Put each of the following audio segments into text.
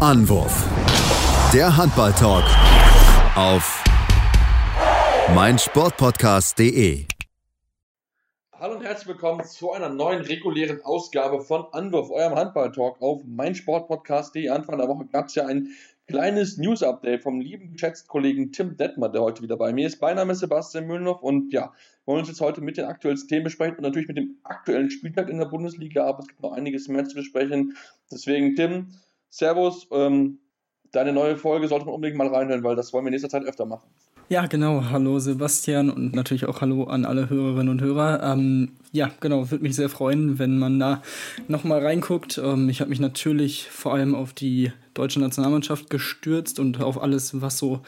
Anwurf. Der Handball-Talk auf meinsportpodcast.de. Hallo und herzlich willkommen zu einer neuen regulären Ausgabe von Anwurf, eurem Handball-Talk auf meinsportpodcast.de. Anfang der Woche gab es ja ein kleines News-Update vom lieben geschätzten Kollegen Tim Detmer, der heute wieder bei mir ist. Mein Name ist Sebastian Mühlenhoff und ja, wir wollen uns jetzt heute mit den aktuellsten Themen besprechen und natürlich mit dem aktuellen Spieltag in der Bundesliga, aber es gibt noch einiges mehr zu besprechen. Deswegen, Tim, Servus. Ähm, deine neue Folge sollte man unbedingt mal reinhören, weil das wollen wir in nächster Zeit öfter machen. Ja, genau. Hallo Sebastian und natürlich auch Hallo an alle Hörerinnen und Hörer. Ähm, ja, genau, würde mich sehr freuen, wenn man da nochmal reinguckt. Ähm, ich habe mich natürlich vor allem auf die deutsche Nationalmannschaft gestürzt und auf alles, was so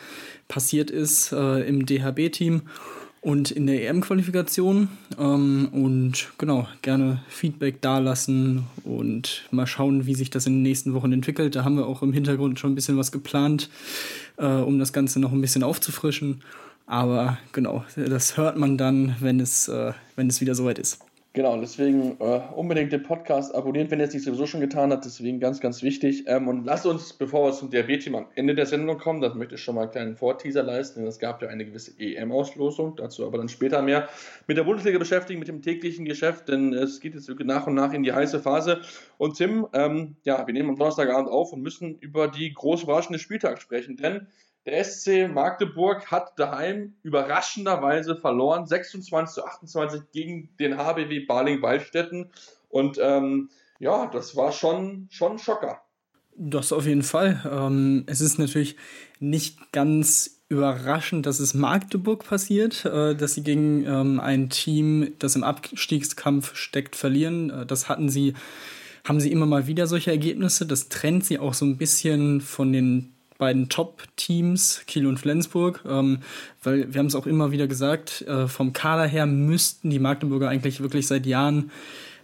passiert ist äh, im DHB-Team und in der EM-Qualifikation. Ähm, und genau, gerne Feedback dalassen und mal schauen, wie sich das in den nächsten Wochen entwickelt. Da haben wir auch im Hintergrund schon ein bisschen was geplant, äh, um das Ganze noch ein bisschen aufzufrischen. Aber genau, das hört man dann, wenn es, äh, wenn es wieder soweit ist. Genau, deswegen äh, unbedingt den Podcast abonnieren, wenn ihr es nicht sowieso schon getan habt. Deswegen ganz, ganz wichtig. Ähm, und lasst uns, bevor wir zum DRB-Team am Ende der Sendung kommen, das möchte ich schon mal einen kleinen Vorteaser leisten, denn es gab ja eine gewisse EM-Auslosung, dazu aber dann später mehr, mit der Bundesliga beschäftigen, mit dem täglichen Geschäft, denn es geht jetzt nach und nach in die heiße Phase. Und Tim, ähm, ja, wir nehmen am Donnerstagabend auf und müssen über die groß überraschende Spieltag sprechen, denn der SC Magdeburg hat daheim überraschenderweise verloren, 26 zu 28 gegen den HBW Baling-Waldstätten. Und ähm, ja, das war schon, schon ein Schocker. Das auf jeden Fall. Ähm, es ist natürlich nicht ganz überraschend, dass es Magdeburg passiert, äh, dass sie gegen ähm, ein Team, das im Abstiegskampf steckt, verlieren. Äh, das hatten sie, haben sie immer mal wieder solche Ergebnisse. Das trennt sie auch so ein bisschen von den beiden Top-Teams, Kiel und Flensburg, ähm, weil wir haben es auch immer wieder gesagt, äh, vom Kader her müssten die Magdeburger eigentlich wirklich seit Jahren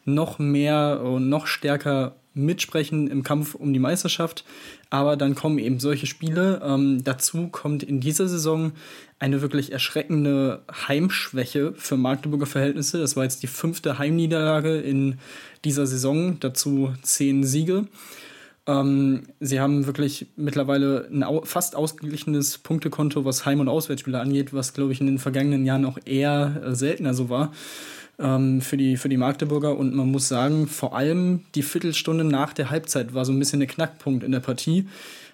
noch mehr und noch stärker mitsprechen im Kampf um die Meisterschaft. Aber dann kommen eben solche Spiele. Ähm, dazu kommt in dieser Saison eine wirklich erschreckende Heimschwäche für Magdeburger Verhältnisse. Das war jetzt die fünfte Heimniederlage in dieser Saison, dazu zehn Siege. Ähm, sie haben wirklich mittlerweile ein au fast ausgeglichenes Punktekonto, was Heim- und Auswärtsspiele angeht, was, glaube ich, in den vergangenen Jahren auch eher äh, seltener so war ähm, für, die, für die Magdeburger. Und man muss sagen, vor allem die Viertelstunde nach der Halbzeit war so ein bisschen der Knackpunkt in der Partie.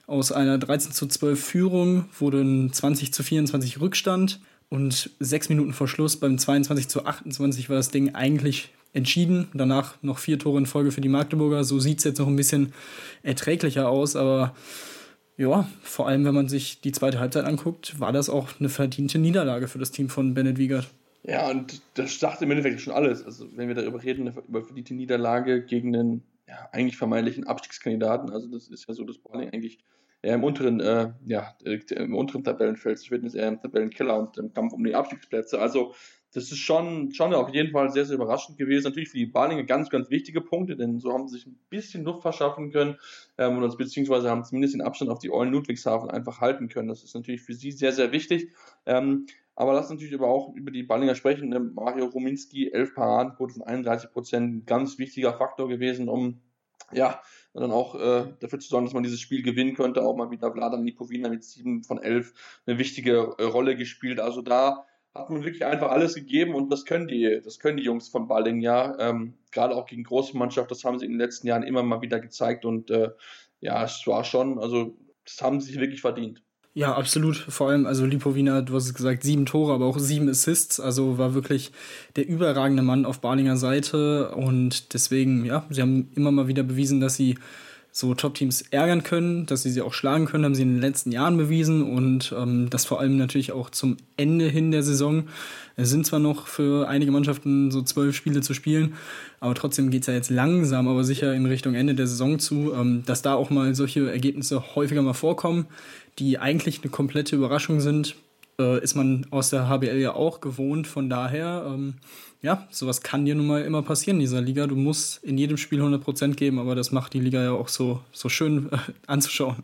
Aus einer 13 zu 12 Führung wurde ein 20 zu 24 Rückstand. Und sechs Minuten vor Schluss beim 22 zu 28 war das Ding eigentlich entschieden. Danach noch vier Tore in Folge für die Magdeburger. So sieht es jetzt noch ein bisschen erträglicher aus, aber ja, vor allem wenn man sich die zweite Halbzeit anguckt, war das auch eine verdiente Niederlage für das Team von Bennett Wiegert. Ja, und das sagt im Endeffekt schon alles. Also, wenn wir darüber reden, über verdiente Niederlage gegen einen ja, eigentlich vermeintlichen Abstiegskandidaten, also das ist ja so das Balling eigentlich eher im unteren, äh, ja, im unteren Tabellenfeld. Ich würde jetzt eher im Tabellenkeller und im Kampf um die Abstiegsplätze. Also das ist schon, schon auf jeden Fall sehr, sehr überraschend gewesen. Natürlich für die Balinger ganz, ganz wichtige Punkte, denn so haben sie sich ein bisschen Luft verschaffen können ähm, und beziehungsweise haben zumindest den Abstand auf die Eulen Ludwigshafen einfach halten können. Das ist natürlich für sie sehr, sehr wichtig. Ähm, aber lass natürlich aber auch über die Ballinger sprechen. Ne? Mario Ruminski, 11 Paradenquote von 31 Prozent, ganz wichtiger Faktor gewesen, um ja, dann auch äh, dafür zu sorgen, dass man dieses Spiel gewinnen könnte. Auch mal wieder Vladan Lipovina mit 7 von 11 eine wichtige äh, Rolle gespielt. Also da hat man wirklich einfach alles gegeben und das können die, das können die Jungs von Balling ja. Ähm, Gerade auch gegen große Mannschaft, das haben sie in den letzten Jahren immer mal wieder gezeigt und äh, ja, es war schon, also das haben sie sich wirklich verdient. Ja, absolut. Vor allem, also Lipovina, du hast es gesagt, sieben Tore, aber auch sieben Assists. Also war wirklich der überragende Mann auf Balinger Seite. Und deswegen, ja, sie haben immer mal wieder bewiesen, dass sie so Top-Teams ärgern können, dass sie sie auch schlagen können, haben sie in den letzten Jahren bewiesen und ähm, das vor allem natürlich auch zum Ende hin der Saison. Es sind zwar noch für einige Mannschaften so zwölf Spiele zu spielen, aber trotzdem geht es ja jetzt langsam, aber sicher in Richtung Ende der Saison zu, ähm, dass da auch mal solche Ergebnisse häufiger mal vorkommen, die eigentlich eine komplette Überraschung sind, äh, ist man aus der HBL ja auch gewohnt. Von daher, ähm, ja, sowas kann dir nun mal immer passieren in dieser Liga. Du musst in jedem Spiel 100% geben, aber das macht die Liga ja auch so, so schön äh, anzuschauen.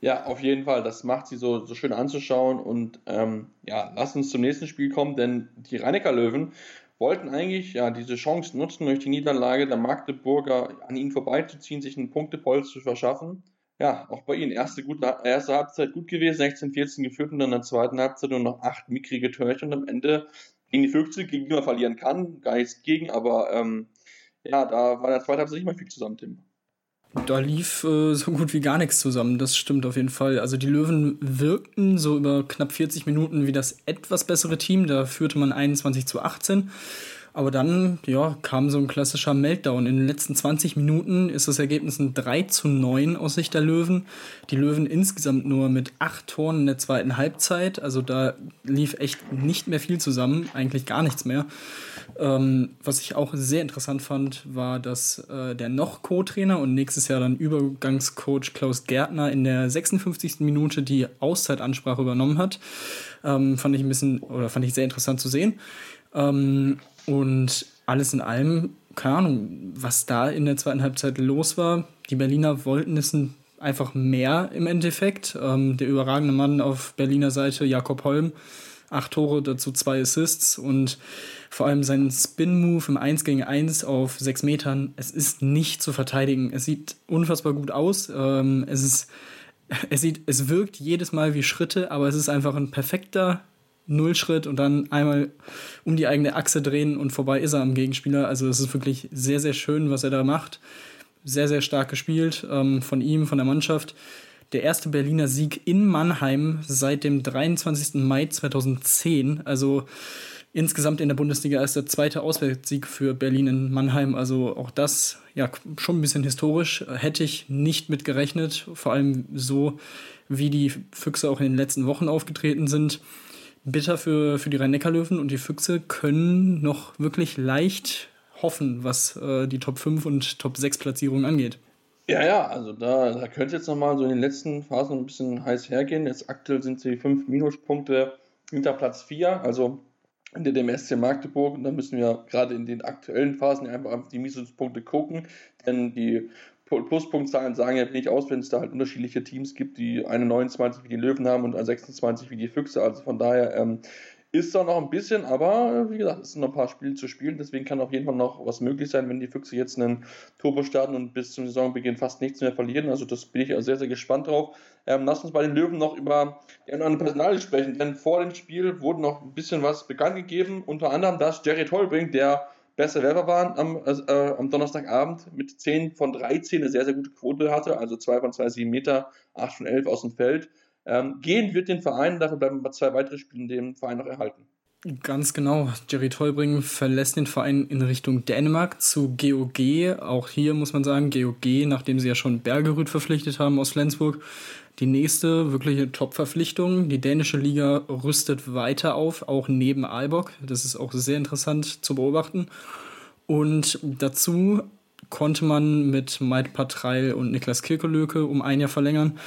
Ja, auf jeden Fall. Das macht sie so, so schön anzuschauen. Und ähm, ja, lass uns zum nächsten Spiel kommen, denn die Rheinicker Löwen wollten eigentlich ja diese Chance nutzen, durch die Niederlage der Magdeburger an ihnen vorbeizuziehen, sich einen Punktepolz zu verschaffen. Ja, auch bei ihnen erste, gute, erste Halbzeit gut gewesen, 16-14 geführt und dann in der zweiten Halbzeit nur noch acht mickrige Törchen und am Ende gegen die Füchse, gegen die man verlieren kann, gar nichts gegen, aber ähm, ja, da war in der zweiten Halbzeit nicht mehr viel zusammen, Tim. Da lief äh, so gut wie gar nichts zusammen, das stimmt auf jeden Fall. Also die Löwen wirkten so über knapp 40 Minuten wie das etwas bessere Team, da führte man 21 zu 18. Aber dann, ja, kam so ein klassischer Meltdown. In den letzten 20 Minuten ist das Ergebnis ein 3 zu 9 aus Sicht der Löwen. Die Löwen insgesamt nur mit 8 Toren in der zweiten Halbzeit. Also da lief echt nicht mehr viel zusammen, eigentlich gar nichts mehr. Ähm, was ich auch sehr interessant fand, war, dass äh, der noch Co-Trainer und nächstes Jahr dann Übergangscoach Klaus Gärtner in der 56. Minute die Auszeitansprache übernommen hat. Ähm, fand ich ein bisschen, oder fand ich sehr interessant zu sehen. Ähm, und alles in allem, keine Ahnung, was da in der zweiten Halbzeit los war. Die Berliner wollten es einfach mehr im Endeffekt. Ähm, der überragende Mann auf Berliner Seite, Jakob Holm, acht Tore, dazu zwei Assists und vor allem sein Spin-Move im 1 gegen 1 auf sechs Metern, es ist nicht zu verteidigen. Es sieht unfassbar gut aus. Ähm, es ist, es sieht, es wirkt jedes Mal wie Schritte, aber es ist einfach ein perfekter Nullschritt und dann einmal um die eigene Achse drehen und vorbei ist er am Gegenspieler. Also es ist wirklich sehr, sehr schön, was er da macht. Sehr, sehr stark gespielt ähm, von ihm, von der Mannschaft. Der erste Berliner Sieg in Mannheim seit dem 23. Mai 2010. Also insgesamt in der Bundesliga ist der zweite Auswärtssieg für Berlin in Mannheim. Also auch das ja schon ein bisschen historisch. Hätte ich nicht mit gerechnet. Vor allem so, wie die Füchse auch in den letzten Wochen aufgetreten sind bitter für, für die Rhein-Neckar-Löwen und die Füchse können noch wirklich leicht hoffen, was äh, die Top 5 und Top 6 Platzierungen angeht. Ja, ja, also da, da könnte jetzt nochmal so in den letzten Phasen ein bisschen heiß hergehen. Jetzt aktuell sind sie fünf Minuspunkte hinter Platz 4, also hinter dem SC Magdeburg. Und da müssen wir gerade in den aktuellen Phasen einfach auf die Minuspunkte gucken, denn die Pluspunktzahlen sagen ja nicht aus, wenn es da halt unterschiedliche Teams gibt, die eine 29 wie die Löwen haben und eine 26 wie die Füchse. Also von daher ähm, ist da noch ein bisschen, aber wie gesagt, es sind noch ein paar Spiele zu spielen. Deswegen kann auf jeden Fall noch was möglich sein, wenn die Füchse jetzt einen Turbo starten und bis zum Saisonbeginn fast nichts mehr verlieren. Also das bin ich sehr, sehr gespannt drauf. Ähm, lass uns bei den Löwen noch über die anderen Personal sprechen, denn vor dem Spiel wurde noch ein bisschen was bekannt gegeben. Unter anderem, dass Jerry Tolbring, der beste Werfer waren am, äh, am Donnerstagabend mit 10 von 13 eine sehr, sehr gute Quote hatte, also 2 von 2, 7 Meter, 8 von 11 aus dem Feld. Ähm, gehen wird den Verein, dafür bleiben aber zwei weitere Spiele in dem Verein noch erhalten. Ganz genau. Jerry Tolbring verlässt den Verein in Richtung Dänemark zu GOG. Auch hier muss man sagen, GOG, nachdem sie ja schon Bergerud verpflichtet haben aus Flensburg, die nächste wirkliche Top-Verpflichtung. Die dänische Liga rüstet weiter auf, auch neben Aalborg. Das ist auch sehr interessant zu beobachten. Und dazu konnte man mit Maid Patreil und Niklas Kirkelöke um ein Jahr verlängern.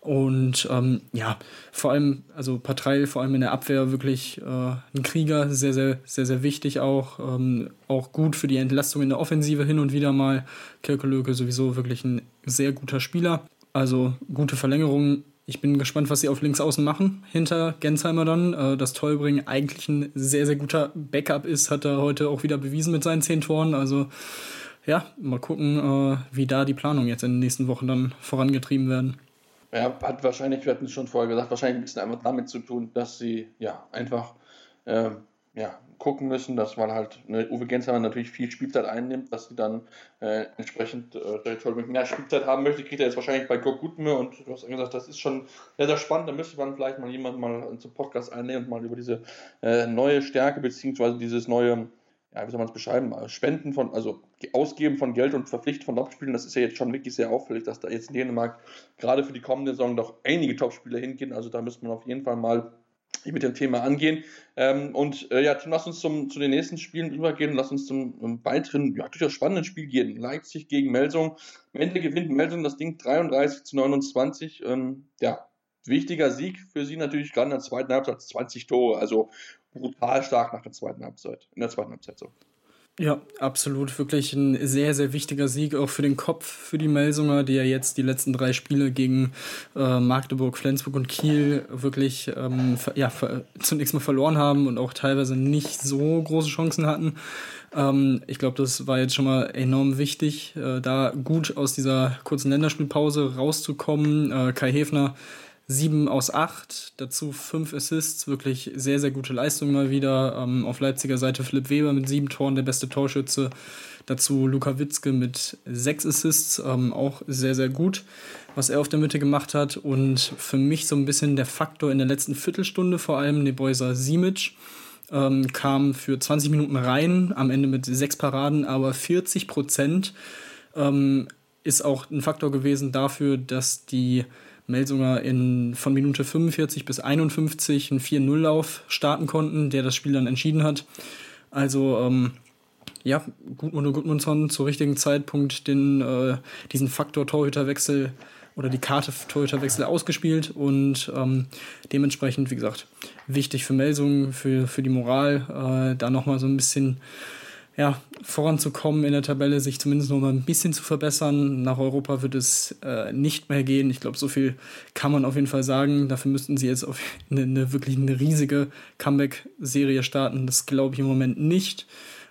Und ähm, ja, vor allem, also Patreil vor allem in der Abwehr wirklich äh, ein Krieger, sehr, sehr, sehr, sehr wichtig auch. Ähm, auch gut für die Entlastung in der Offensive hin und wieder mal. Kirkelöke sowieso wirklich ein sehr guter Spieler. Also gute Verlängerung. Ich bin gespannt, was sie auf links außen machen. Hinter Gensheimer dann. Äh, dass Tollbring eigentlich ein sehr, sehr guter Backup ist, hat er heute auch wieder bewiesen mit seinen zehn Toren. Also ja, mal gucken, äh, wie da die Planung jetzt in den nächsten Wochen dann vorangetrieben werden. Ja, hat wahrscheinlich, wir hatten es schon vorher gesagt, wahrscheinlich ein bisschen einfach damit zu tun, dass sie ja einfach ähm, ja, gucken müssen, dass man halt eine Uwe Gensheimer natürlich viel Spielzeit einnimmt, dass sie dann äh, entsprechend äh, mehr Spielzeit haben möchte, kriegt er jetzt wahrscheinlich bei Gok Gutme und du hast gesagt, das ist schon sehr, sehr spannend, da müsste man vielleicht mal jemanden mal zum Podcast einnehmen und mal über diese äh, neue Stärke beziehungsweise dieses neue, ja, wie soll man es beschreiben, äh, Spenden von, also Ausgeben von Geld und Verpflichten von Topspielen, das ist ja jetzt schon wirklich sehr auffällig, dass da jetzt in Dänemark gerade für die kommende Saison doch einige Topspieler hingehen, also da müsste man auf jeden Fall mal mit dem Thema angehen. Ähm, und äh, ja, Tim, lass uns zum, zu den nächsten Spielen übergehen. Lass uns zum um, weiteren, ja, durchaus spannenden Spiel gehen. Leipzig gegen Melsung. Am Ende gewinnt Melsung das Ding 33 zu 29. Ähm, ja, wichtiger Sieg für sie natürlich gerade in der zweiten Halbzeit. 20 Tore, also brutal stark nach der zweiten Halbzeit. In der zweiten Halbzeit so. Ja, absolut. Wirklich ein sehr, sehr wichtiger Sieg auch für den Kopf, für die Melsunger, die ja jetzt die letzten drei Spiele gegen äh, Magdeburg, Flensburg und Kiel wirklich ähm, ja, zunächst mal verloren haben und auch teilweise nicht so große Chancen hatten. Ähm, ich glaube, das war jetzt schon mal enorm wichtig, äh, da gut aus dieser kurzen Länderspielpause rauszukommen. Äh, Kai Hefner 7 aus 8, dazu 5 Assists, wirklich sehr, sehr gute Leistung mal wieder. Ähm, auf Leipziger Seite Philipp Weber mit 7 Toren, der beste Torschütze. Dazu Luka Witzke mit 6 Assists, ähm, auch sehr, sehr gut, was er auf der Mitte gemacht hat. Und für mich so ein bisschen der Faktor in der letzten Viertelstunde, vor allem Nebojsa Simic, ähm, kam für 20 Minuten rein, am Ende mit 6 Paraden, aber 40 Prozent ähm, ist auch ein Faktor gewesen dafür, dass die Melsunger in, von Minute 45 bis 51 einen 4-0-Lauf starten konnten, der das Spiel dann entschieden hat. Also, ähm, ja, Gudmund und Gudmundsson zur richtigen Zeitpunkt den, äh, diesen Faktor Torhüterwechsel oder die Karte Torhüterwechsel ausgespielt und ähm, dementsprechend, wie gesagt, wichtig für Melsungen, für, für die Moral, äh, da nochmal so ein bisschen ja, voranzukommen in der Tabelle, sich zumindest noch mal ein bisschen zu verbessern. Nach Europa wird es äh, nicht mehr gehen. Ich glaube, so viel kann man auf jeden Fall sagen. Dafür müssten sie jetzt auf eine, eine wirklich eine riesige Comeback-Serie starten. Das glaube ich im Moment nicht.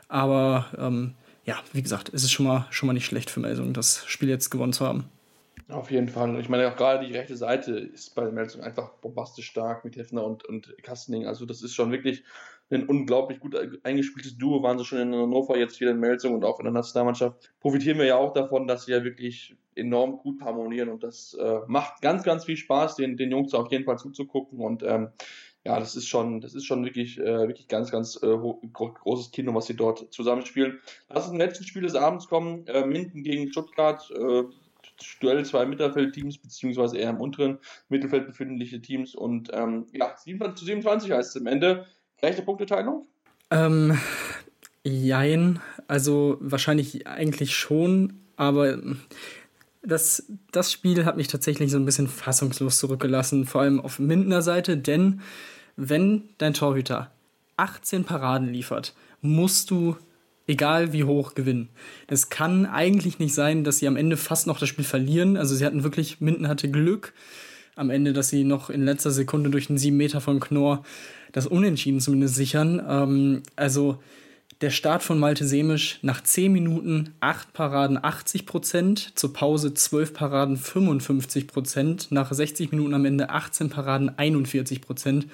Aber ähm, ja, wie gesagt, es ist schon mal, schon mal nicht schlecht für Melsung, das Spiel jetzt gewonnen zu haben. Auf jeden Fall. Ich meine, auch gerade die rechte Seite ist bei Melsung einfach bombastisch stark mit Hefner und, und Kastening. Also, das ist schon wirklich ein unglaublich gut eingespieltes Duo, waren sie schon in Hannover, jetzt wieder in Melsung und auch in der Nationalmannschaft. Profitieren wir ja auch davon, dass sie ja wirklich enorm gut harmonieren und das äh, macht ganz, ganz viel Spaß, den, den Jungs auf jeden Fall zuzugucken und ähm, ja, das ist schon, das ist schon wirklich, äh, wirklich ganz, ganz äh, großes Kino, was sie dort zusammenspielen. Lass uns zum letzten Spiel des Abends kommen. Äh, Minden gegen Stuttgart. Äh, Duell zwei Mittelfeldteams, beziehungsweise eher im unteren Mittelfeld befindliche Teams. Und ähm, ja, 27 zu 27 heißt es am Ende. Rechte Punkteteilung? Ähm, jein. Also wahrscheinlich eigentlich schon, aber das, das Spiel hat mich tatsächlich so ein bisschen fassungslos zurückgelassen, vor allem auf Mindener Seite, denn wenn dein Torhüter 18 Paraden liefert, musst du, egal wie hoch, gewinnen. Es kann eigentlich nicht sein, dass sie am Ende fast noch das Spiel verlieren. Also sie hatten wirklich, Minden hatte Glück am Ende, dass sie noch in letzter Sekunde durch den 7 Meter von Knorr das Unentschieden zumindest sichern. Ähm, also der Start von Malte Semisch nach 10 Minuten 8 Paraden 80 Prozent, zur Pause 12 Paraden 55 Prozent, nach 60 Minuten am Ende 18 Paraden 41 Prozent.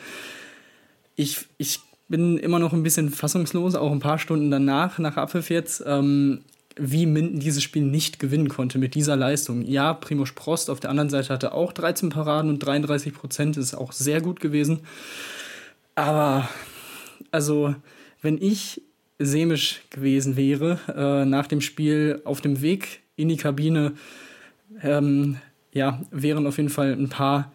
Ich, ich bin immer noch ein bisschen fassungslos, auch ein paar Stunden danach, nach Abpfiff jetzt, ähm, wie Minden dieses Spiel nicht gewinnen konnte mit dieser Leistung. Ja, Primo Sprost auf der anderen Seite hatte auch 13 Paraden und 33 Prozent, ist auch sehr gut gewesen. Aber, also, wenn ich Semisch gewesen wäre, äh, nach dem Spiel auf dem Weg in die Kabine, ähm, ja, wären auf jeden Fall ein paar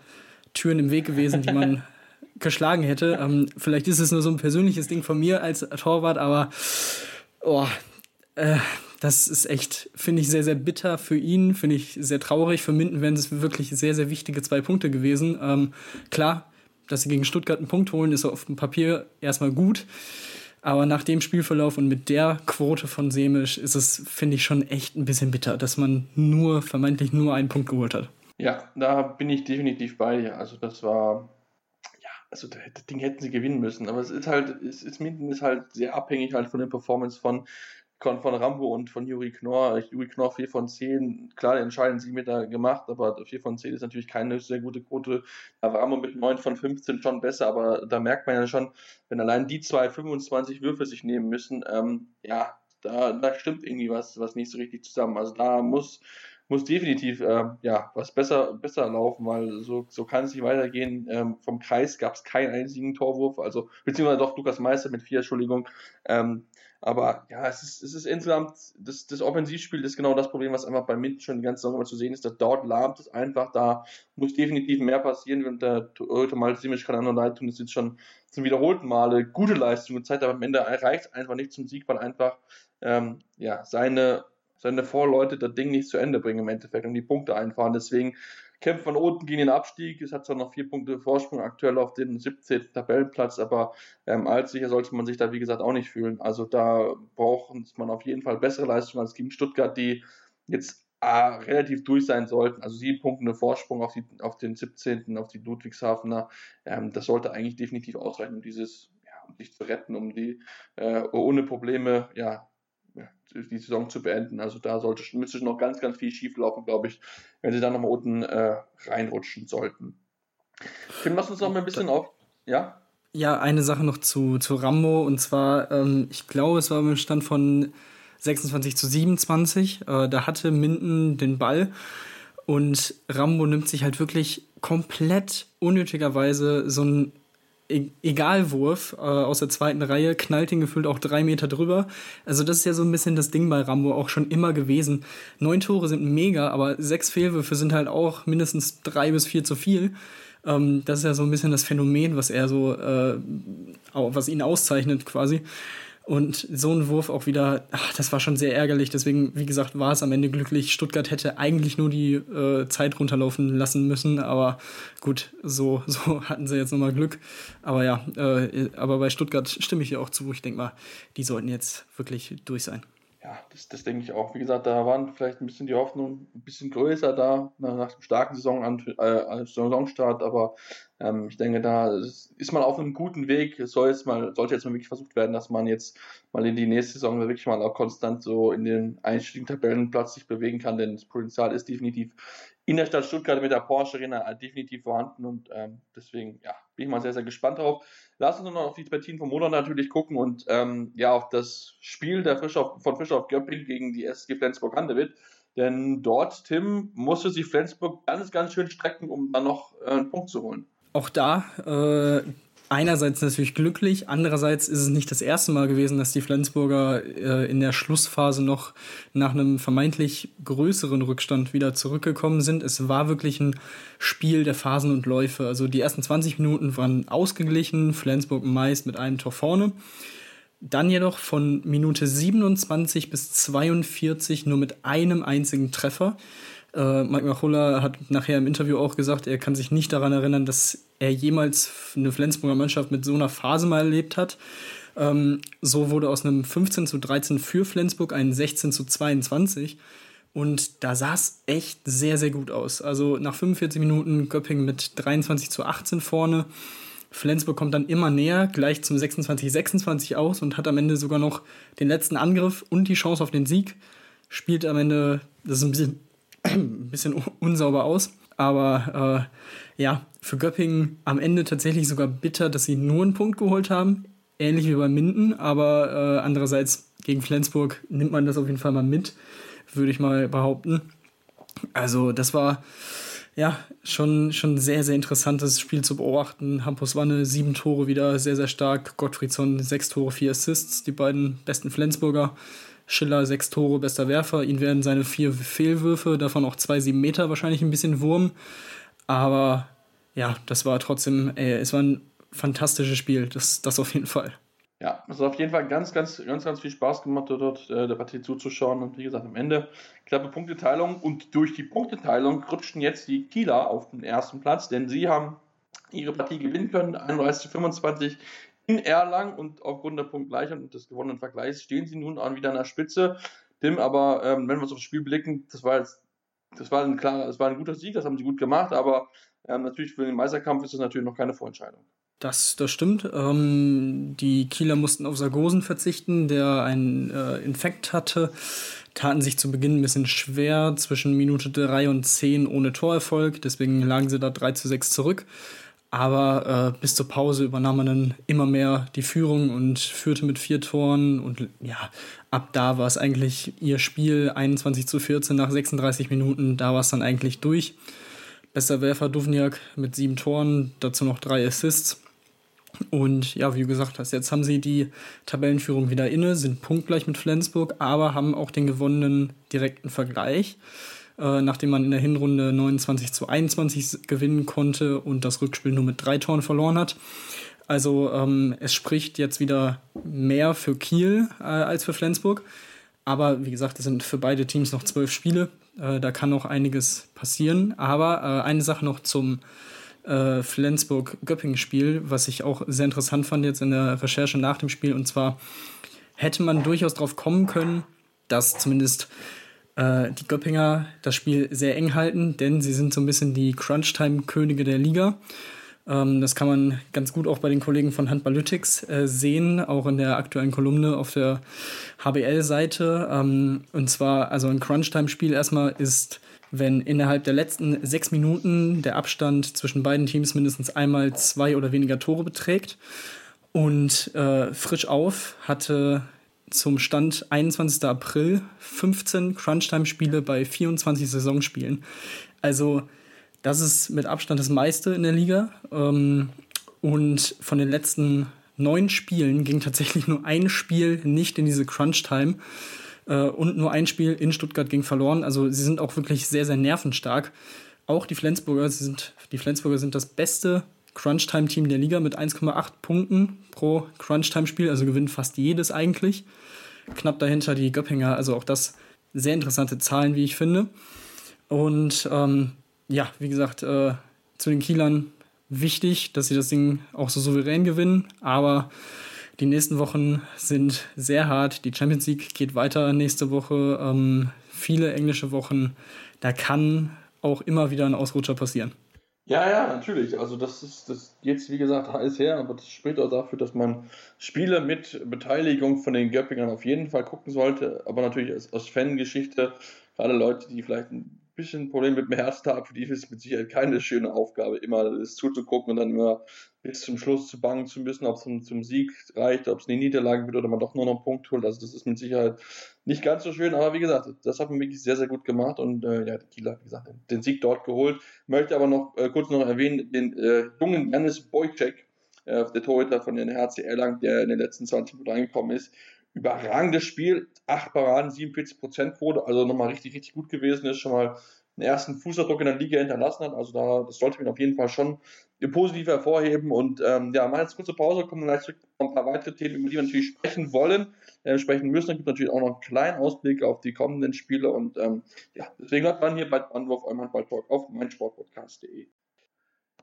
Türen im Weg gewesen, die man geschlagen hätte. Ähm, vielleicht ist es nur so ein persönliches Ding von mir als Torwart, aber oh, äh, das ist echt, finde ich, sehr, sehr bitter für ihn, finde ich sehr traurig. Für Minden wären es wirklich sehr, sehr wichtige zwei Punkte gewesen. Ähm, klar, dass sie gegen Stuttgart einen Punkt holen, ist auf dem Papier erstmal gut. Aber nach dem Spielverlauf und mit der Quote von Semisch ist es, finde ich, schon echt ein bisschen bitter, dass man nur, vermeintlich nur einen Punkt geholt hat. Ja, da bin ich definitiv bei dir. Also das war, ja, also das Ding hätten sie gewinnen müssen. Aber es ist halt, es ist Minden ist halt sehr abhängig halt von der Performance von von, von Rambo und von Juri Knorr. Juri Knorr 4 von 10, klar, entscheiden sie mit da gemacht, aber 4 von 10 ist natürlich keine sehr gute Quote. Da war Rambo mit 9 von 15 schon besser, aber da merkt man ja schon, wenn allein die zwei 25 Würfe sich nehmen müssen, ähm, ja, da, da stimmt irgendwie was, was nicht so richtig zusammen. Also da muss, muss definitiv äh, ja, was besser, besser laufen, weil so, so kann es nicht weitergehen. Ähm, vom Kreis gab es keinen einzigen Torwurf, also beziehungsweise doch Lukas Meister mit vier, Entschuldigung. Ähm, aber ja, es ist, es ist insgesamt, das, das Offensivspiel ist genau das Problem, was einfach bei Mint schon die ganze Saison zu sehen ist. Dass dort lahmt es einfach, da muss definitiv mehr passieren. Und der Torhüter Malte Simic kann auch leid tun, das ist schon zum wiederholten Male gute Leistung gezeigt, aber am Ende reicht es einfach nicht zum Sieg, weil einfach ähm, ja, seine, seine Vorleute das Ding nicht zu Ende bringen im Endeffekt und die Punkte einfahren. Deswegen kämpft von unten gegen den Abstieg. Es hat zwar noch vier Punkte Vorsprung aktuell auf den 17. Tabellenplatz, aber ähm, allzu sicher sollte man sich da, wie gesagt, auch nicht fühlen. Also da braucht man auf jeden Fall bessere Leistungen als gegen Stuttgart, die jetzt äh, relativ durch sein sollten. Also sieben Punkte Vorsprung auf, die, auf den 17., auf die Ludwigshafener. Ähm, das sollte eigentlich definitiv ausreichen, um dieses, ja, um sich zu retten, um die äh, ohne Probleme, ja, die Saison zu beenden. Also da sollte, müsste noch ganz, ganz viel schief laufen, glaube ich, wenn sie dann nochmal unten äh, reinrutschen sollten. Tim, lass uns noch mal ein bisschen auf. Ja? Ja, eine Sache noch zu, zu Rambo und zwar, ähm, ich glaube, es war im Stand von 26 zu 27. Äh, da hatte Minden den Ball und Rambo nimmt sich halt wirklich komplett unnötigerweise so ein e Egalwurf äh, aus der zweiten Reihe, knallt ihn gefühlt auch drei Meter drüber. Also das ist ja so ein bisschen das Ding bei Rambo auch schon immer gewesen. Neun Tore sind mega, aber sechs Fehlwürfe sind halt auch mindestens drei bis vier zu viel. Ähm, das ist ja so ein bisschen das Phänomen, was er so, äh, was ihn auszeichnet quasi. Und so ein Wurf auch wieder, ach, das war schon sehr ärgerlich. Deswegen, wie gesagt, war es am Ende glücklich. Stuttgart hätte eigentlich nur die äh, Zeit runterlaufen lassen müssen. Aber gut, so, so hatten sie jetzt nochmal Glück. Aber ja, äh, aber bei Stuttgart stimme ich ja auch zu. Ich denke mal, die sollten jetzt wirklich durch sein ja, das, das denke ich auch. Wie gesagt, da waren vielleicht ein bisschen die Hoffnung ein bisschen größer da nach dem starken Saison, äh, Saisonstart, aber ähm, ich denke, da ist man auf einem guten Weg. Es soll jetzt mal, sollte jetzt mal wirklich versucht werden, dass man jetzt mal in die nächste Saison wirklich mal auch konstant so in den einstiegen Tabellenplatz sich bewegen kann, denn das Potenzial ist definitiv in der Stadt Stuttgart mit der Porsche Arena definitiv vorhanden und ähm, deswegen ja, bin ich mal sehr, sehr gespannt drauf. Lass uns noch auf die Partien vom Monat natürlich gucken und ähm, ja, auf das Spiel der Fischer, von Fischer auf Göpping gegen die SG Flensburg-Handewitt. Denn dort, Tim, musste sich Flensburg ganz, ganz schön strecken, um dann noch äh, einen Punkt zu holen. Auch da äh, einerseits natürlich glücklich, andererseits ist es nicht das erste Mal gewesen, dass die Flensburger äh, in der Schlussphase noch nach einem vermeintlich größeren Rückstand wieder zurückgekommen sind. Es war wirklich ein Spiel der Phasen und Läufe. Also die ersten 20 Minuten waren ausgeglichen, Flensburg meist mit einem Tor vorne. Dann jedoch von Minute 27 bis 42 nur mit einem einzigen Treffer. Äh, Mike Machulla hat nachher im Interview auch gesagt, er kann sich nicht daran erinnern, dass er jemals eine Flensburger Mannschaft mit so einer Phase mal erlebt hat. Ähm, so wurde aus einem 15 zu 13 für Flensburg ein 16 zu 22. Und da sah es echt sehr, sehr gut aus. Also nach 45 Minuten Göpping mit 23 zu 18 vorne. Flensburg kommt dann immer näher, gleich zum 26-26 aus und hat am Ende sogar noch den letzten Angriff und die Chance auf den Sieg. Spielt am Ende, das ist ein bisschen ein bisschen unsauber aus. Aber äh, ja, für Göppingen am Ende tatsächlich sogar bitter, dass sie nur einen Punkt geholt haben. Ähnlich wie bei Minden, aber äh, andererseits gegen Flensburg nimmt man das auf jeden Fall mal mit, würde ich mal behaupten. Also, das war ja schon, schon ein sehr, sehr interessantes Spiel zu beobachten. Hampus Wanne, sieben Tore wieder, sehr, sehr stark. Gottfriedson, sechs Tore, vier Assists, die beiden besten Flensburger. Schiller sechs Tore, bester Werfer. Ihn werden seine vier Fehlwürfe, davon auch zwei sieben Meter, wahrscheinlich ein bisschen Wurm. Aber ja, das war trotzdem, ey, es war ein fantastisches Spiel, das, das auf jeden Fall. Ja, es hat auf jeden Fall ganz, ganz, ganz, ganz viel Spaß gemacht, dort äh, der Partie zuzuschauen. Und wie gesagt, am Ende knappe Punkteteilung. Und durch die Punkteteilung rutschten jetzt die Kieler auf den ersten Platz, denn sie haben ihre Partie gewinnen können, 31 zu 25 in Erlangen und aufgrund der Punktgleichung und des gewonnenen Vergleichs stehen sie nun an wieder an der Spitze. Tim, aber ähm, wenn wir uns aufs Spiel blicken, das war jetzt, das war ein klarer, das war ein guter Sieg, das haben sie gut gemacht, aber ähm, natürlich für den Meisterkampf ist das natürlich noch keine Vorentscheidung. Das, das stimmt. Ähm, die Kieler mussten auf Sargosen verzichten, der einen äh, Infekt hatte. Taten sich zu Beginn ein bisschen schwer, zwischen Minute 3 und 10 ohne Torerfolg. Deswegen lagen sie da 3 zu 6 zurück. Aber äh, bis zur Pause übernahm man dann immer mehr die Führung und führte mit vier Toren. Und ja, ab da war es eigentlich ihr Spiel 21 zu 14 nach 36 Minuten. Da war es dann eigentlich durch. Bester Werfer Duvniak mit sieben Toren, dazu noch drei Assists. Und ja, wie du gesagt hast, jetzt haben sie die Tabellenführung wieder inne, sind punktgleich mit Flensburg, aber haben auch den gewonnenen direkten Vergleich äh, nachdem man in der Hinrunde 29 zu 21 gewinnen konnte und das Rückspiel nur mit drei Toren verloren hat. Also ähm, es spricht jetzt wieder mehr für Kiel äh, als für Flensburg. aber wie gesagt, es sind für beide Teams noch zwölf Spiele. Äh, da kann noch einiges passieren. Aber äh, eine Sache noch zum äh, Flensburg-Göppingen-Spiel, was ich auch sehr interessant fand jetzt in der Recherche nach dem Spiel. Und zwar hätte man durchaus darauf kommen können, dass zumindest äh, die Göppinger das Spiel sehr eng halten, denn sie sind so ein bisschen die Crunch-Time-Könige der Liga. Ähm, das kann man ganz gut auch bei den Kollegen von Handballytics äh, sehen, auch in der aktuellen Kolumne auf der HBL-Seite. Ähm, und zwar, also ein Crunch-Time-Spiel erstmal ist wenn innerhalb der letzten sechs Minuten der Abstand zwischen beiden Teams mindestens einmal zwei oder weniger Tore beträgt. Und äh, frisch auf hatte zum Stand 21. April 15 Crunchtime-Spiele bei 24 Saisonspielen. Also das ist mit Abstand das meiste in der Liga. Ähm, und von den letzten neun Spielen ging tatsächlich nur ein Spiel nicht in diese Crunch-Time. Äh, und nur ein Spiel in Stuttgart ging verloren. Also sie sind auch wirklich sehr, sehr nervenstark. Auch die Flensburger sind, die Flensburger sind das beste Crunch-Time-Team der Liga mit 1,8 Punkten pro Crunch-Time-Spiel, also gewinnen fast jedes eigentlich. Knapp dahinter die Göppinger, also auch das sehr interessante Zahlen, wie ich finde. Und ähm, ja, wie gesagt, äh, zu den Kielern wichtig, dass sie das Ding auch so souverän gewinnen, aber die nächsten Wochen sind sehr hart. Die Champions League geht weiter nächste Woche. Ähm, viele englische Wochen. Da kann auch immer wieder ein Ausrutscher passieren. Ja, ja, natürlich. Also das ist das jetzt wie gesagt heiß her, aber das spricht auch dafür, dass man Spiele mit Beteiligung von den Göppingern auf jeden Fall gucken sollte. Aber natürlich aus, aus Fangeschichte, gerade Leute, die vielleicht ein bisschen Problem mit dem Herztag, für die ist es mit Sicherheit keine schöne Aufgabe, immer das zuzugucken und dann immer bis zum Schluss zu bangen zu müssen, ob es zum, zum Sieg reicht, ob es eine Niederlage wird oder man doch nur noch einen Punkt holt. Also das ist mit Sicherheit nicht ganz so schön, aber wie gesagt, das hat man wirklich sehr, sehr gut gemacht und äh, ja, Kieler wie gesagt, den Sieg dort geholt. Möchte aber noch äh, kurz noch erwähnen, den äh, jungen Janis Bojcek, äh, der Torhüter von den HC Erlangen, der in den letzten 20 Minuten reingekommen ist, überragendes Spiel, 8 Paraden, 47% Quote, also nochmal richtig, richtig gut gewesen ist, schon mal einen ersten Fußabdruck in der Liga hinterlassen hat. Also da, das sollte man auf jeden Fall schon positiv hervorheben. Und ähm, ja, mal jetzt kurze Pause, kommen gleich zurück noch ein paar weitere Themen, über die wir natürlich sprechen wollen, äh, sprechen müssen. Dann gibt natürlich auch noch einen kleinen Ausblick auf die kommenden Spiele. Und ähm, ja, deswegen hört man hier bei Anwurf eurem Handball-Talk auf meinsportpodcast.de.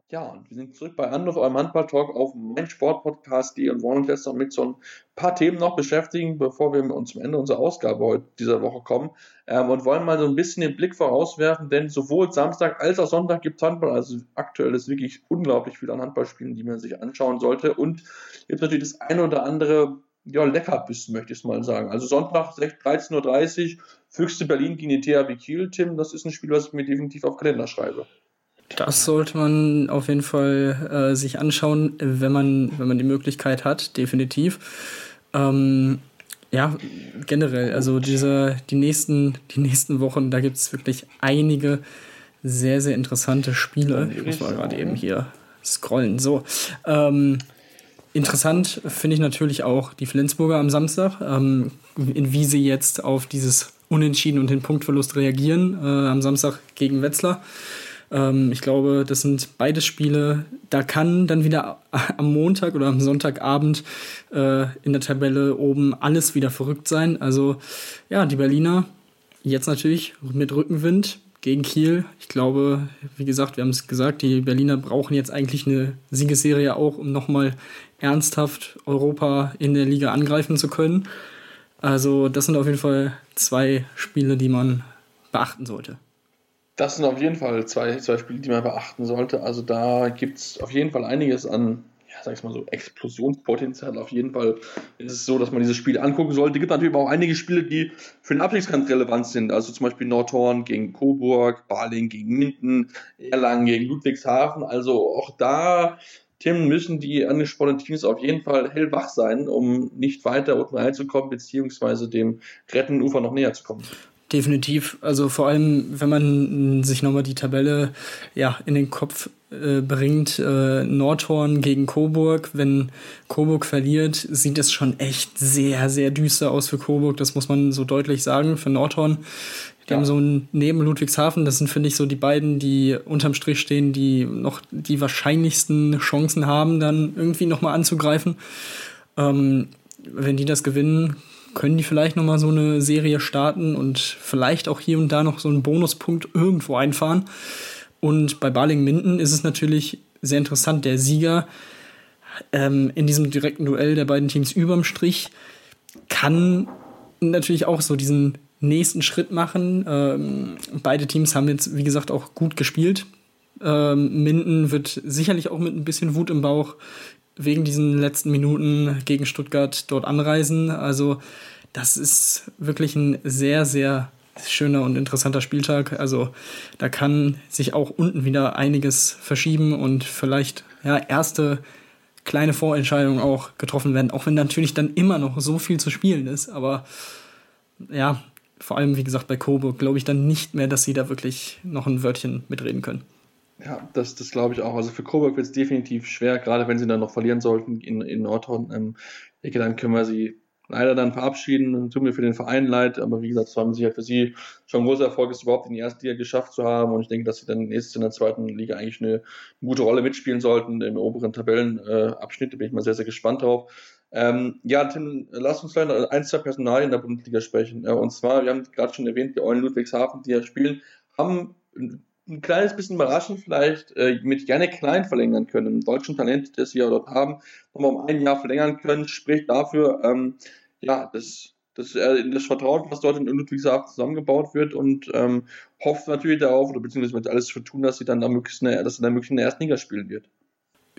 Ja, und wir sind zurück bei Anruf eurem Handball-Talk auf meinsportpodcast.de und wollen uns jetzt noch mit so ein paar Themen noch beschäftigen, bevor wir uns zum Ende unserer Ausgabe heute dieser Woche kommen. Ähm, und wollen mal so ein bisschen den Blick vorauswerfen, denn sowohl Samstag als auch Sonntag gibt es Handball. Also aktuell ist wirklich unglaublich viel an Handballspielen, die man sich anschauen sollte. Und jetzt natürlich das eine oder andere ja, Leckerbissen, möchte ich mal sagen. Also Sonntag 13.30 Uhr, Füchse Berlin gegen die THW Kiel. Tim, das ist ein Spiel, was ich mir definitiv auf Kalender schreibe. Das sollte man auf jeden Fall äh, sich anschauen, wenn man, wenn man die Möglichkeit hat, definitiv. Ähm, ja, generell, also diese, die nächsten, die nächsten Wochen, da gibt es wirklich einige sehr, sehr interessante Spiele. Ich muss mal gerade eben hier scrollen. So. Ähm, interessant finde ich natürlich auch die Flensburger am Samstag, ähm, in wie sie jetzt auf dieses Unentschieden und den Punktverlust reagieren äh, am Samstag gegen Wetzlar. Ähm, ich glaube, das sind beides Spiele. Da kann dann wieder am Montag oder am Sonntagabend äh, in der Tabelle oben alles wieder verrückt sein. Also ja, die Berliner jetzt natürlich mit Rückenwind gegen Kiel. Ich glaube, wie gesagt, wir haben es gesagt, die Berliner brauchen jetzt eigentlich eine Siegesserie auch, um nochmal ernsthaft Europa in der Liga angreifen zu können. Also das sind auf jeden Fall zwei Spiele, die man beachten sollte. Das sind auf jeden Fall zwei, zwei Spiele, die man beachten sollte. Also da gibt es auf jeden Fall einiges an, ja, sag ich mal so, Explosionspotenzial. Auf jeden Fall ist es so, dass man dieses Spiel angucken sollte. Es gibt natürlich auch einige Spiele, die für den Abstiegskampf relevant sind. Also zum Beispiel Nordhorn gegen Coburg, Baling gegen Minden, Erlangen gegen Ludwigshafen. Also auch da Tim, müssen die angesprochenen Teams auf jeden Fall hellwach sein, um nicht weiter unten reinzukommen, beziehungsweise dem rettenden Ufer noch näher zu kommen. Definitiv. Also vor allem, wenn man sich nochmal die Tabelle ja, in den Kopf äh, bringt, äh, Nordhorn gegen Coburg. Wenn Coburg verliert, sieht es schon echt sehr, sehr düster aus für Coburg. Das muss man so deutlich sagen. Für Nordhorn, die ja. haben so ein neben Ludwigshafen, das sind, finde ich, so die beiden, die unterm Strich stehen, die noch die wahrscheinlichsten Chancen haben, dann irgendwie nochmal anzugreifen. Ähm, wenn die das gewinnen, können die vielleicht noch mal so eine Serie starten und vielleicht auch hier und da noch so einen Bonuspunkt irgendwo einfahren. Und bei Baling-Minden ist es natürlich sehr interessant. Der Sieger ähm, in diesem direkten Duell der beiden Teams überm Strich kann natürlich auch so diesen nächsten Schritt machen. Ähm, beide Teams haben jetzt, wie gesagt, auch gut gespielt. Ähm, Minden wird sicherlich auch mit ein bisschen Wut im Bauch wegen diesen letzten Minuten gegen Stuttgart dort anreisen. Also das ist wirklich ein sehr, sehr schöner und interessanter Spieltag. Also da kann sich auch unten wieder einiges verschieben und vielleicht ja, erste kleine Vorentscheidungen auch getroffen werden, auch wenn natürlich dann immer noch so viel zu spielen ist. Aber ja, vor allem, wie gesagt, bei Coburg glaube ich dann nicht mehr, dass sie da wirklich noch ein Wörtchen mitreden können. Ja, das, das glaube ich auch. Also für Coburg wird es definitiv schwer, gerade wenn sie dann noch verlieren sollten in, in Nordhorn. Ähm, denke, dann können wir sie leider dann verabschieden. Tut mir für den Verein leid, aber wie gesagt, es war mit Sicherheit für sie schon großer Erfolg, es überhaupt in die erste Liga geschafft zu haben. Und ich denke, dass sie dann nächstes in der zweiten Liga eigentlich eine, gute Rolle mitspielen sollten im oberen Tabellenabschnitt. da bin ich mal sehr, sehr gespannt drauf. Ähm, ja, Tim, lass uns leider ein, zwei Personalien in der Bundesliga sprechen. Äh, und zwar, wir haben gerade schon erwähnt, die Eulen Ludwigshafen, die ja spielen, haben ein kleines bisschen überraschend vielleicht äh, mit Janik Klein verlängern können, einem deutschen Talent, das wir dort haben, nochmal um ein Jahr verlängern können, spricht dafür, ähm, ja, dass, dass er das Vertrauen, was dort in Ludwigshafen zusammengebaut wird und ähm, hofft natürlich darauf, oder beziehungsweise wird alles für tun, dass sie dann da möglichst eine, dass er dann möglichst in der ersten Liga spielen wird.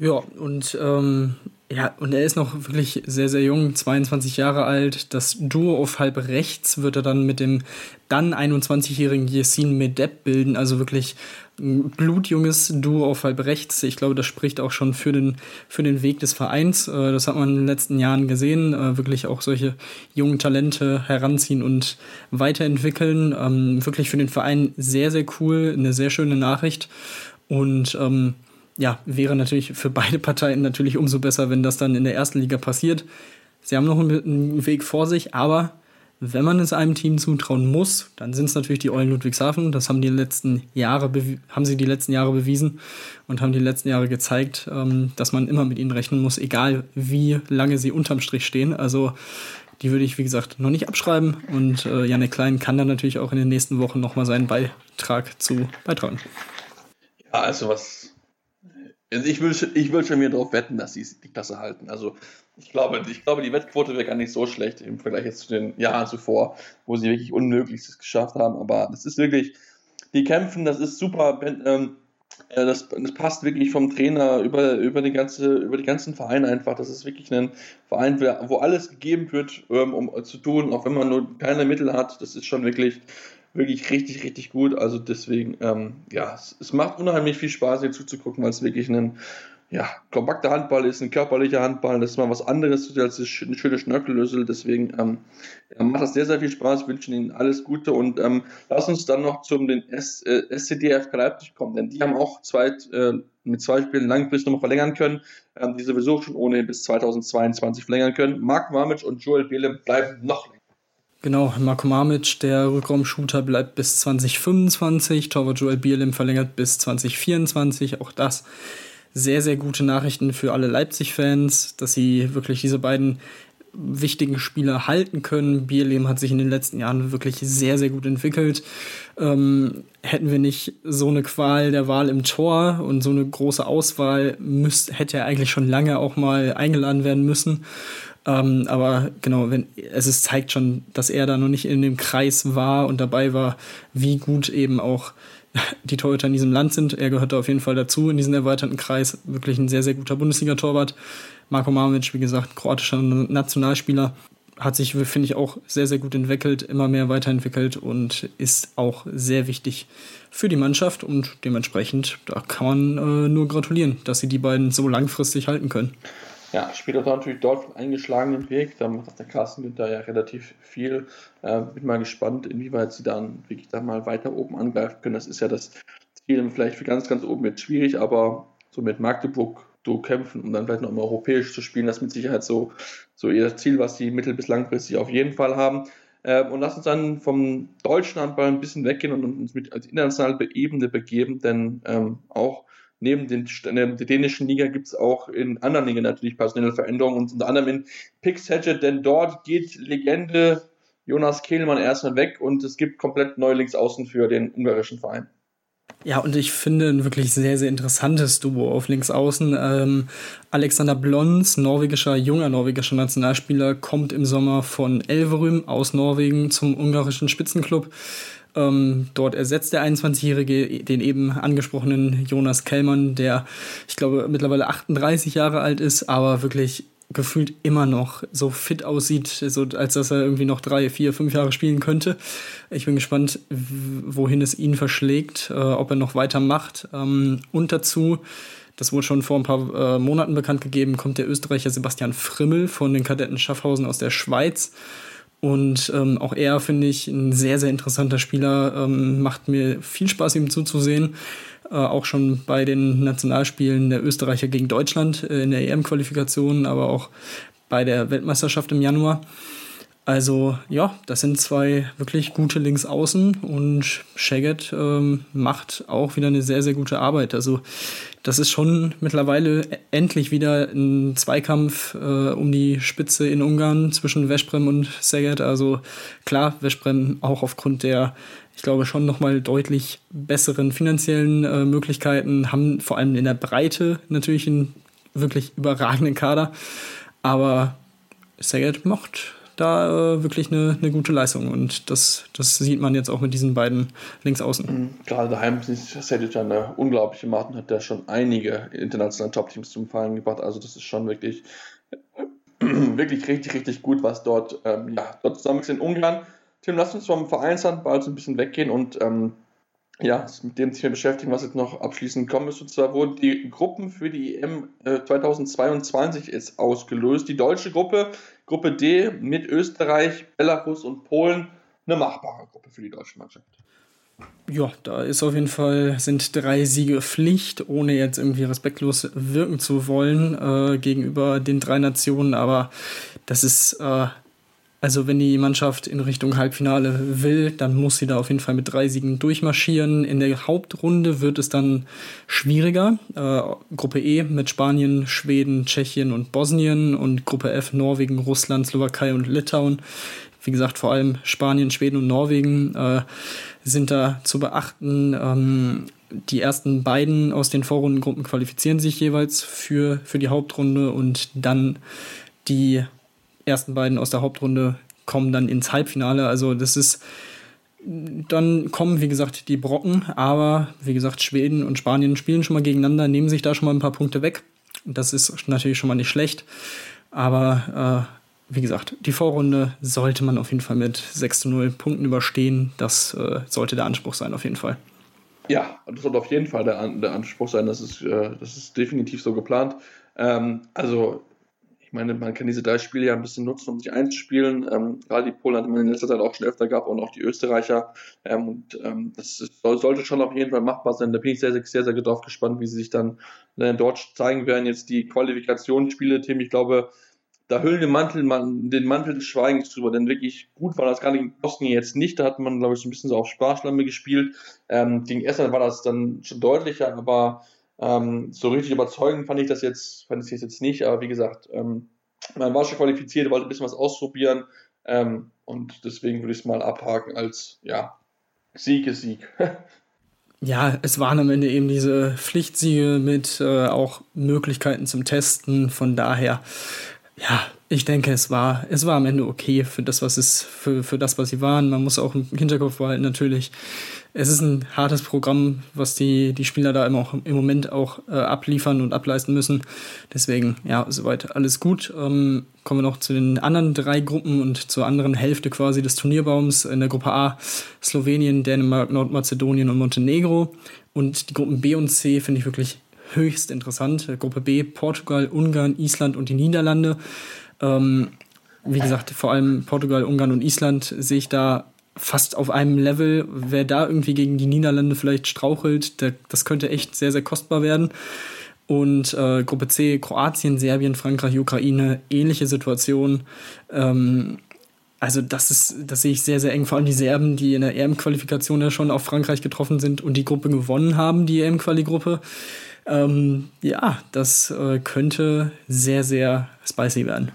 Ja, und ähm, ja, und er ist noch wirklich sehr, sehr jung, 22 Jahre alt. Das Duo auf halb rechts wird er dann mit dem dann 21-jährigen Yesin Medeb bilden. Also wirklich ein blutjunges Duo auf halb rechts. Ich glaube, das spricht auch schon für den, für den Weg des Vereins. Äh, das hat man in den letzten Jahren gesehen. Äh, wirklich auch solche jungen Talente heranziehen und weiterentwickeln. Ähm, wirklich für den Verein sehr, sehr cool. Eine sehr schöne Nachricht. Und ähm, ja, wäre natürlich für beide Parteien natürlich umso besser, wenn das dann in der ersten Liga passiert. Sie haben noch einen Weg vor sich, aber wenn man es einem Team zutrauen muss, dann sind es natürlich die Eulen Ludwigshafen. Das haben die letzten Jahre haben sie die letzten Jahre bewiesen und haben die letzten Jahre gezeigt, ähm, dass man immer mit ihnen rechnen muss, egal wie lange sie unterm Strich stehen. Also die würde ich, wie gesagt, noch nicht abschreiben. Und äh, Janek Klein kann dann natürlich auch in den nächsten Wochen nochmal seinen Beitrag zu beitragen. Ja, also was also ich will, ich will schon mir darauf wetten, dass sie die Klasse halten. Also ich glaube, ich glaube, die Wettquote wäre gar nicht so schlecht im Vergleich jetzt zu den Jahren zuvor, wo sie wirklich Unmögliches geschafft haben. Aber das ist wirklich, die kämpfen, das ist super. Ähm, das, das, passt wirklich vom Trainer über, über, die ganze, über die ganzen Vereine einfach. Das ist wirklich ein Verein, wo alles gegeben wird, ähm, um zu tun, auch wenn man nur keine Mittel hat. Das ist schon wirklich wirklich richtig, richtig gut. Also deswegen, ähm, ja, es, es, macht unheimlich viel Spaß, hier zuzugucken, weil es wirklich ein ja, kompakter Handball ist, ein körperlicher Handball. Das ist mal was anderes als eine schöne Schnörkellösel. Deswegen ähm, macht das sehr, sehr viel Spaß. Ich wünsche Ihnen alles Gute und ähm, lass uns dann noch zum den S, äh, SCDF Leipzig kommen, denn die haben auch zwei, äh, mit zwei Spielen langfristig noch verlängern können, ähm, die sowieso schon ohne bis 2022 verlängern können. Mark Mamic und Joel Behle bleiben noch länger. Genau, Marko Mamic, der Rückraumshooter, bleibt bis 2025. Torwart Joel Bierlim verlängert bis 2024. Auch das sehr, sehr gute Nachrichten für alle Leipzig-Fans, dass sie wirklich diese beiden wichtigen Spieler halten können. Bierlehm hat sich in den letzten Jahren wirklich sehr, sehr gut entwickelt. Ähm, hätten wir nicht so eine Qual der Wahl im Tor und so eine große Auswahl, müsst, hätte er eigentlich schon lange auch mal eingeladen werden müssen. Ähm, aber genau, wenn, es ist, zeigt schon, dass er da noch nicht in dem Kreis war und dabei war, wie gut eben auch die Torhüter in diesem Land sind. Er gehört da auf jeden Fall dazu in diesen erweiterten Kreis. Wirklich ein sehr, sehr guter Bundesliga-Torwart. Marko Mamic, wie gesagt, kroatischer Nationalspieler, hat sich, finde ich, auch sehr, sehr gut entwickelt, immer mehr weiterentwickelt und ist auch sehr wichtig für die Mannschaft und dementsprechend, da kann man äh, nur gratulieren, dass sie die beiden so langfristig halten können. Ja, spielt auch natürlich dort einen eingeschlagenen Weg. Da macht der Carsten Günther ja relativ viel. Äh, bin mal gespannt, inwieweit sie dann wirklich da mal weiter oben angreifen können. Das ist ja das Ziel, vielleicht für ganz, ganz oben jetzt schwierig, aber so mit Magdeburg du kämpfen, um dann vielleicht noch mal europäisch zu spielen, das ist mit Sicherheit so, so ihr Ziel, was sie mittel- bis langfristig auf jeden Fall haben. Äh, und lass uns dann vom deutschen Handball ein bisschen weggehen und uns mit als internationale Ebene begeben, denn ähm, auch neben den, der dänischen Liga gibt es auch in anderen Ligen natürlich personelle Veränderungen und unter anderem in Pixhedget, denn dort geht Legende Jonas Kehlmann erstmal weg und es gibt komplett neue Linksaußen für den ungarischen Verein. Ja, und ich finde ein wirklich sehr, sehr interessantes Duo auf Linksaußen. Ähm, Alexander Blons, norwegischer, junger norwegischer Nationalspieler, kommt im Sommer von Elverum aus Norwegen zum ungarischen Spitzenclub. Ähm, dort ersetzt der 21-Jährige den eben angesprochenen Jonas Kellmann, der, ich glaube, mittlerweile 38 Jahre alt ist, aber wirklich gefühlt immer noch so fit aussieht, so als dass er irgendwie noch drei, vier, fünf Jahre spielen könnte. Ich bin gespannt, wohin es ihn verschlägt, äh, ob er noch weitermacht. Ähm, und dazu, das wurde schon vor ein paar äh, Monaten bekannt gegeben, kommt der Österreicher Sebastian Frimmel von den Kadetten Schaffhausen aus der Schweiz. Und ähm, auch er finde ich ein sehr, sehr interessanter Spieler. Ähm, macht mir viel Spaß, ihm zuzusehen. Äh, auch schon bei den Nationalspielen der Österreicher gegen Deutschland äh, in der EM-Qualifikation, aber auch bei der Weltmeisterschaft im Januar. Also ja, das sind zwei wirklich gute Linksaußen und Shaggett ähm, macht auch wieder eine sehr, sehr gute Arbeit. Also das ist schon mittlerweile endlich wieder ein Zweikampf äh, um die Spitze in Ungarn zwischen Veszprem und Szeged. Also klar, Veszprem auch aufgrund der, ich glaube, schon nochmal deutlich besseren finanziellen äh, Möglichkeiten, haben vor allem in der Breite natürlich einen wirklich überragenden Kader. Aber Szeged macht da äh, wirklich eine, eine gute Leistung. Und das, das sieht man jetzt auch mit diesen beiden Linksaußen. Mhm. Gerade daheim ist Sedic eine unglaubliche Martin, hat der schon einige internationale Top-Teams zum Fallen gebracht. Also das ist schon wirklich, wirklich richtig, richtig gut, was dort, ähm, ja, dort zusammen ist in Ungarn. Tim, lass uns vom Vereinshandball so ein bisschen weggehen und ähm, ja, mit dem Thema beschäftigen, was jetzt noch abschließend kommen ist. Und zwar wurden die Gruppen für die EM äh, 2022 ist ausgelöst. Die deutsche Gruppe, Gruppe D mit Österreich, Belarus und Polen, eine machbare Gruppe für die deutsche Mannschaft. Ja, da ist auf jeden Fall, sind drei Siege Pflicht, ohne jetzt irgendwie respektlos wirken zu wollen äh, gegenüber den drei Nationen. Aber das ist äh, also wenn die Mannschaft in Richtung Halbfinale will, dann muss sie da auf jeden Fall mit drei Siegen durchmarschieren. In der Hauptrunde wird es dann schwieriger. Äh, Gruppe E mit Spanien, Schweden, Tschechien und Bosnien und Gruppe F Norwegen, Russland, Slowakei und Litauen. Wie gesagt, vor allem Spanien, Schweden und Norwegen äh, sind da zu beachten. Ähm, die ersten beiden aus den Vorrundengruppen qualifizieren sich jeweils für, für die Hauptrunde und dann die ersten beiden aus der Hauptrunde kommen dann ins Halbfinale. Also das ist, dann kommen, wie gesagt, die Brocken, aber wie gesagt, Schweden und Spanien spielen schon mal gegeneinander, nehmen sich da schon mal ein paar Punkte weg. Das ist natürlich schon mal nicht schlecht. Aber äh, wie gesagt, die Vorrunde sollte man auf jeden Fall mit 6 zu 0 Punkten überstehen. Das äh, sollte der Anspruch sein, auf jeden Fall. Ja, das sollte auf jeden Fall der, der Anspruch sein. Das ist, äh, das ist definitiv so geplant. Ähm, also meine, man kann diese drei Spiele ja ein bisschen nutzen, um sich einzuspielen. Ähm, gerade die Polen hat man in letzter Zeit auch schon öfter gehabt und auch die Österreicher. Ähm, und ähm, das ist, sollte schon auf jeden Fall machbar sein. Da bin ich sehr, sehr, sehr, sehr drauf gespannt, wie sie sich dann äh, dort zeigen werden. Jetzt die Qualifikationsspiele, Tim, ich glaube, da hüllen den Mantel, man, den Mantel des Schweigens drüber, denn wirklich gut war das gerade gegen Bosnien jetzt nicht. Da hat man, glaube ich, so ein bisschen so auf Sparschlamme gespielt. Ähm, gegen Estland war das dann schon deutlicher, aber ähm, so richtig überzeugend fand ich das jetzt, fand ich das jetzt nicht, aber wie gesagt, ähm, man war schon qualifiziert, wollte ein bisschen was ausprobieren ähm, und deswegen würde ich es mal abhaken als ja, Sieg ist Sieg. ja, es waren am Ende eben diese Pflichtsiege mit äh, auch Möglichkeiten zum Testen. Von daher, ja, ich denke, es war, es war am Ende okay für das, was es, für, für das, was sie waren. Man muss auch im Hinterkopf behalten, natürlich es ist ein hartes Programm, was die, die Spieler da immer auch im Moment auch äh, abliefern und ableisten müssen. Deswegen, ja, soweit alles gut. Ähm, kommen wir noch zu den anderen drei Gruppen und zur anderen Hälfte quasi des Turnierbaums. In der Gruppe A Slowenien, Dänemark, Nordmazedonien und Montenegro. Und die Gruppen B und C finde ich wirklich höchst interessant. Gruppe B Portugal, Ungarn, Island und die Niederlande. Ähm, wie gesagt, vor allem Portugal, Ungarn und Island sehe ich da fast auf einem Level. Wer da irgendwie gegen die Niederlande vielleicht strauchelt, der, das könnte echt sehr, sehr kostbar werden. Und äh, Gruppe C, Kroatien, Serbien, Frankreich, Ukraine, ähnliche Situation. Ähm, also das ist, das sehe ich sehr, sehr eng. Vor allem die Serben, die in der EM-Qualifikation ja schon auf Frankreich getroffen sind und die Gruppe gewonnen haben, die EM-Quali-Gruppe. Ähm, ja, das äh, könnte sehr, sehr spicy werden.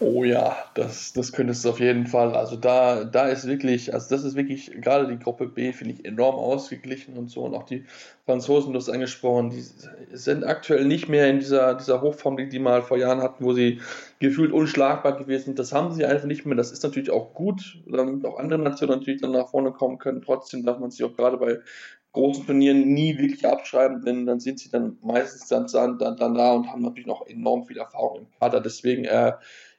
Oh ja, das, das könnte es auf jeden Fall. Also da, da ist wirklich, also das ist wirklich, gerade die Gruppe B finde ich enorm ausgeglichen und so. Und auch die Franzosen, du hast angesprochen, die sind aktuell nicht mehr in dieser, dieser Hochform, die die mal vor Jahren hatten, wo sie gefühlt unschlagbar gewesen sind. Das haben sie einfach nicht mehr. Das ist natürlich auch gut, damit auch andere Nationen natürlich dann nach vorne kommen können. Trotzdem darf man sich auch gerade bei großen Turnieren nie wirklich abschreiben, denn dann sind sie dann meistens dann, dann, dann da und haben natürlich noch enorm viel Erfahrung im Kader. Deswegen, äh,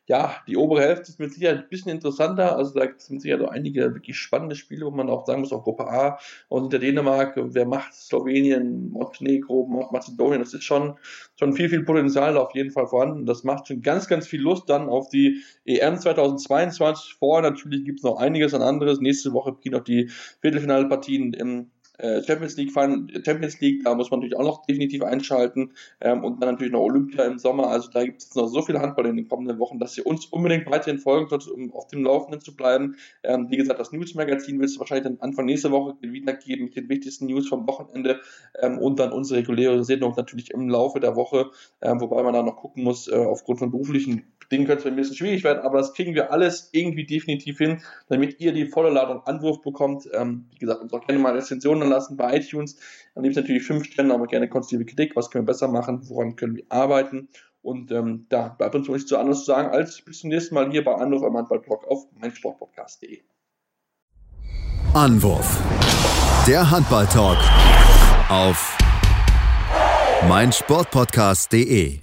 ja, die obere Hälfte ist mit Sicherheit ein bisschen interessanter. Also da sind sicher so einige wirklich spannende Spiele, wo man auch sagen muss, auch Gruppe A und hinter Dänemark, wer macht Slowenien, Montenegro, Mazedonien, das ist schon, schon viel, viel Potenzial auf jeden Fall vorhanden. Das macht schon ganz, ganz viel Lust dann auf die EM 2022. Vorher natürlich gibt es noch einiges an anderes. Nächste Woche beginnen auch die Viertelfinalpartien im Champions League Champions League, da muss man natürlich auch noch definitiv einschalten ähm, und dann natürlich noch Olympia im Sommer. Also da gibt es noch so viel Handball in den kommenden Wochen, dass ihr uns unbedingt weiterhin folgen solltet, um auf dem Laufenden zu bleiben. Ähm, wie gesagt, das News-Magazin wird es wahrscheinlich dann Anfang nächster Woche wiedergeben mit den wichtigsten News vom Wochenende ähm, und dann unsere reguläre Sendung natürlich im Laufe der Woche, ähm, wobei man da noch gucken muss, äh, aufgrund von beruflichen Dingen könnte es ein bisschen schwierig werden, aber das kriegen wir alles irgendwie definitiv hin, damit ihr die volle Ladung Anwurf bekommt. Ähm, wie gesagt, uns auch gerne mal Rezensionen lassen bei iTunes. Dann liebst natürlich fünf Sterne, aber gerne konstruktive Kritik. Was können wir besser machen? Woran können wir arbeiten? Und ähm, da bleibt uns nichts so anderes zu sagen, als bis zum nächsten Mal hier bei Anwurf am Handballblog auf meinsportpodcast.de. Anwurf. Der Handballtalk auf meinsportpodcast.de